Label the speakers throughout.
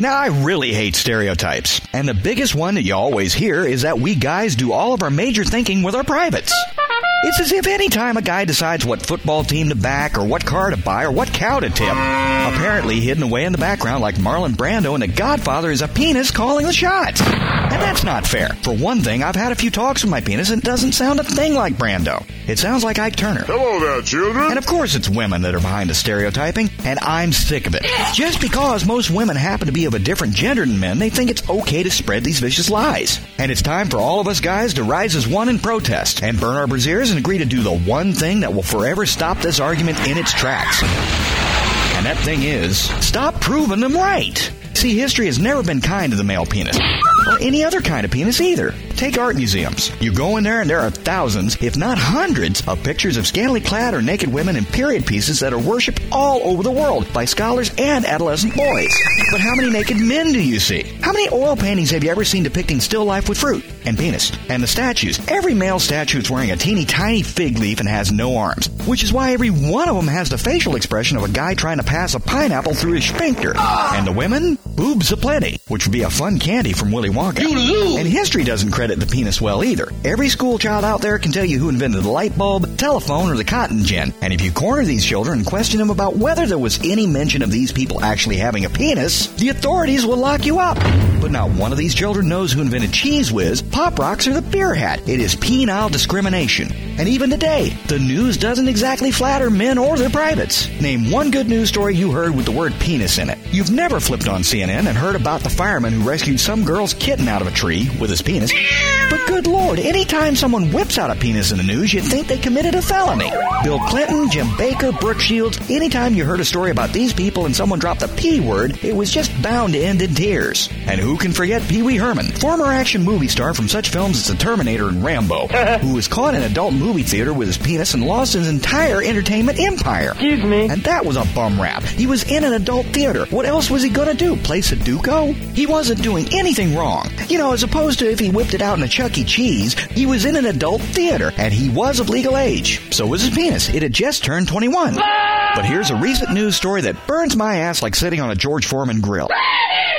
Speaker 1: Now, I really hate stereotypes. And the biggest one that you always hear is that we guys do all of our major thinking with our privates. It's as if any time a guy decides what football team to back or what car to buy or what cow to tip, apparently hidden away in the background like Marlon Brando in The Godfather is a penis calling the shots. And that's not fair. For one thing, I've had a few talks with my penis and it doesn't sound a thing like Brando. It sounds like Ike Turner.
Speaker 2: Hello there, children.
Speaker 1: And of course it's women that are behind the stereotyping, and I'm sick of it. Just because most women happen to be of a different gender than men, they think it's okay to spread these vicious lies. And it's time for all of us guys to rise as one in protest and burn our braziers and agree to do the one thing that will forever stop this argument in its tracks. And that thing is, stop proving them right. See, history has never been kind to the male penis. Or any other kind of penis either. Take art museums. You go in there and there are thousands, if not hundreds, of pictures of scantily clad or naked women in period pieces that are worshipped all over the world by scholars and adolescent boys. But how many naked men do you see? How many oil paintings have you ever seen depicting still life with fruit and penis? And the statues. Every male statue is wearing a teeny tiny fig leaf and has no arms, which is why every one of them has the facial expression of a guy trying to pass a pineapple through his sphincter. And the women? Boobs aplenty, which would be a fun candy from Willy Wonka. And history doesn't credit the penis well either. Every school child out there can tell you who invented the light bulb, telephone, or the cotton gin. And if you corner these children and question them about whether there was any mention of these people actually having a penis, the authorities will lock you up. But not one of these children knows who invented Cheez Whiz, Pop Rocks, or the Beer Hat. It is penile discrimination. And even today, the news doesn't exactly flatter men or their privates. Name one good news story you heard with the word penis in it. You've never flipped on CNN and heard about the fireman who rescued some girl's kitten out of a tree with his penis. But good lord, anytime someone whips out a penis in the news, you'd think they committed a felony. Bill Clinton, Jim Bakker, Brooke Shields, anytime you heard a story about these people and someone dropped the P word, it was just bound to end in tears. And who can forget Pee Wee Herman, former action movie star from such films as The Terminator and Rambo, who was caught in an adult movie theater with his penis and lost his entire entertainment empire.
Speaker 3: Excuse me.
Speaker 1: And that was a bum rap. He was in an adult theater. What else was he gonna do? Play Sudoku? He wasn't doing anything wrong. You know, as opposed to if he whipped it out in a Chuck E. Cheese, he was in an adult theater, and he was of legal age. So was his penis. It had just turned 21. But here's a recent news story that burns my ass like sitting on a George Foreman grill.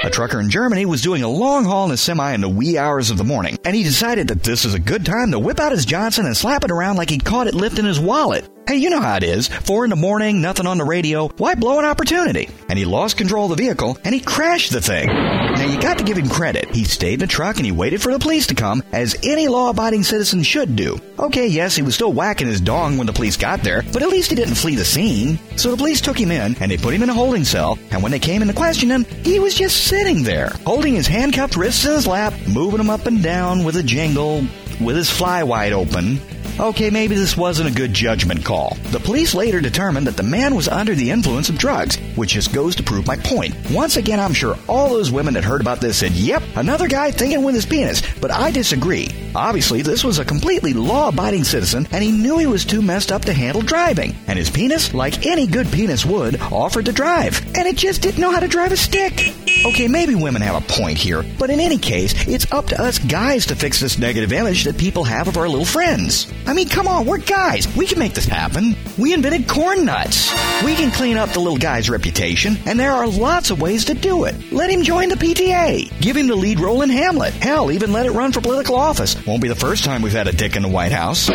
Speaker 1: A trucker in Germany was doing a long haul in a semi in the wee hours of the morning, and he decided that this is a good time to whip out his Johnson and slap it around like he'd caught it lifting his wallet. Hey, you know how it is. Four in the morning, nothing on the radio. Why blow an opportunity? And he lost control of the vehicle and he crashed the thing. Now you got to give him credit. He stayed in the truck and he waited for the police to come, as any law-abiding citizen should do. Okay, yes, he was still whacking his dong when the police got there, but at least he didn't flee the scene. So the police took him in and they put him in a holding cell, and when they came in to question him, he was just sitting there, holding his handcuffed wrists in his lap, moving them up and down with a jingle, with his fly wide open. Okay, maybe this wasn't a good judgment call. The police later determined that the man was under the influence of drugs, which just goes to prove my point. Once again, I'm sure all those women that heard about this said, yep, another guy thinking with his penis, but I disagree. Obviously, this was a completely law-abiding citizen, and he knew he was too messed up to handle driving. And his penis, like any good penis would, offered to drive. And it just didn't know how to drive a stick. Okay, maybe women have a point here, but in any case, it's up to us guys to fix this negative image that people have of our little friends. I mean, come on, we're guys. We can make this happen. We invented corn nuts. We can clean up the little guy's reputation, and there are lots of ways to do it. Let him join the PTA. Give him the lead role in Hamlet. Hell, even let it run for political office. Won't be the first time we've had a dick in the White House.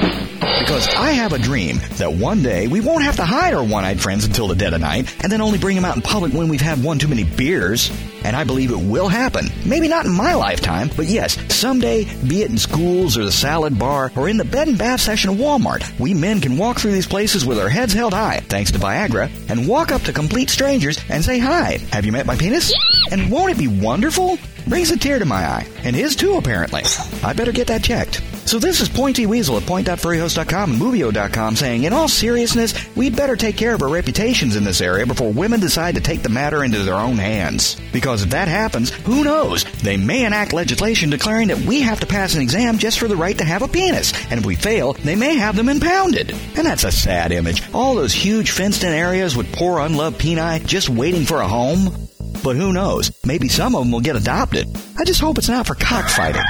Speaker 1: Because I have a dream that one day we won't have to hide our one-eyed friends until the dead of night, and then only bring them out in public when we've had one too many beers. And I believe it will happen. Maybe not in my lifetime, but yes, someday, be it in schools or the salad bar or in the bed and bath section of Walmart, we men can walk through these places with our heads held high, thanks to Viagra, and walk up to complete strangers and say hi. Have you met my penis? And won't it be wonderful? Brings a tear to my eye. And his too, apparently. I better get that checked. So this is Pointy Weasel at point.furryhost.com and Movio.com saying, in all seriousness, we'd better take care of our reputations in this area before women decide to take the matter into their own hands. Because if that happens, who knows? They may enact legislation declaring that we have to pass an exam just for the right to have a penis. And if we fail, they may have them impounded. And that's a sad image. All those huge fenced in areas with poor unloved peni just waiting for a home. But who knows? Maybe some of them will get adopted. I just hope it's not for cockfighting.